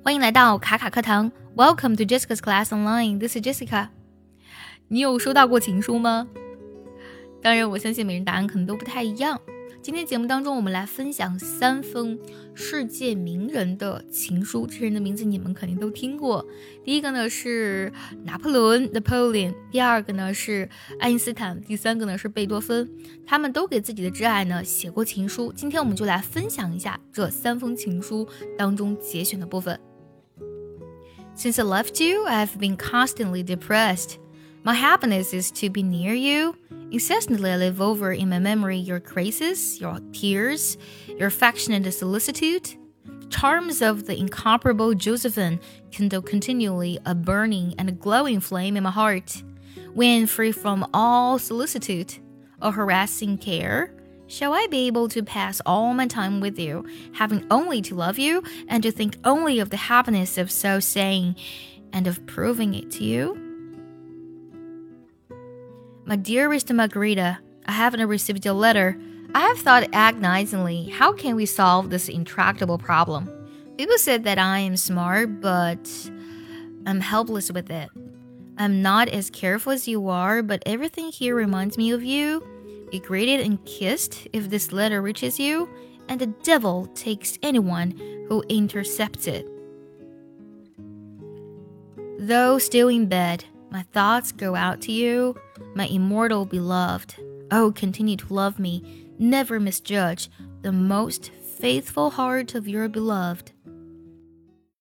欢迎来到卡卡课堂，Welcome to Jessica's Class Online. This is Jessica. 你有收到过情书吗？当然，我相信每人答案可能都不太一样。今天节目当中，我们来分享三封世界名人的情书。这些人的名字你们肯定都听过。第一个呢是拿破仑 （Napoleon），第二个呢是爱因斯坦，第三个呢是贝多芬。他们都给自己的挚爱呢写过情书。今天我们就来分享一下这三封情书当中节选的部分。Since I left you, I've been constantly depressed. My happiness is to be near you. Incessantly I live over in my memory your graces, your tears, your affectionate solicitude. The charms of the incomparable Josephine kindle continually a burning and a glowing flame in my heart. When free from all solicitude or harassing care, shall I be able to pass all my time with you, having only to love you and to think only of the happiness of so saying and of proving it to you? My dearest Margarita, I haven't received your letter. I have thought agonizingly, how can we solve this intractable problem? People said that I am smart, but I'm helpless with it. I'm not as careful as you are, but everything here reminds me of you. Be greeted and kissed if this letter reaches you, and the devil takes anyone who intercepts it. Though still in bed, my thoughts go out to you, my immortal beloved. Oh, continue to love me, never misjudge the most faithful heart of your beloved.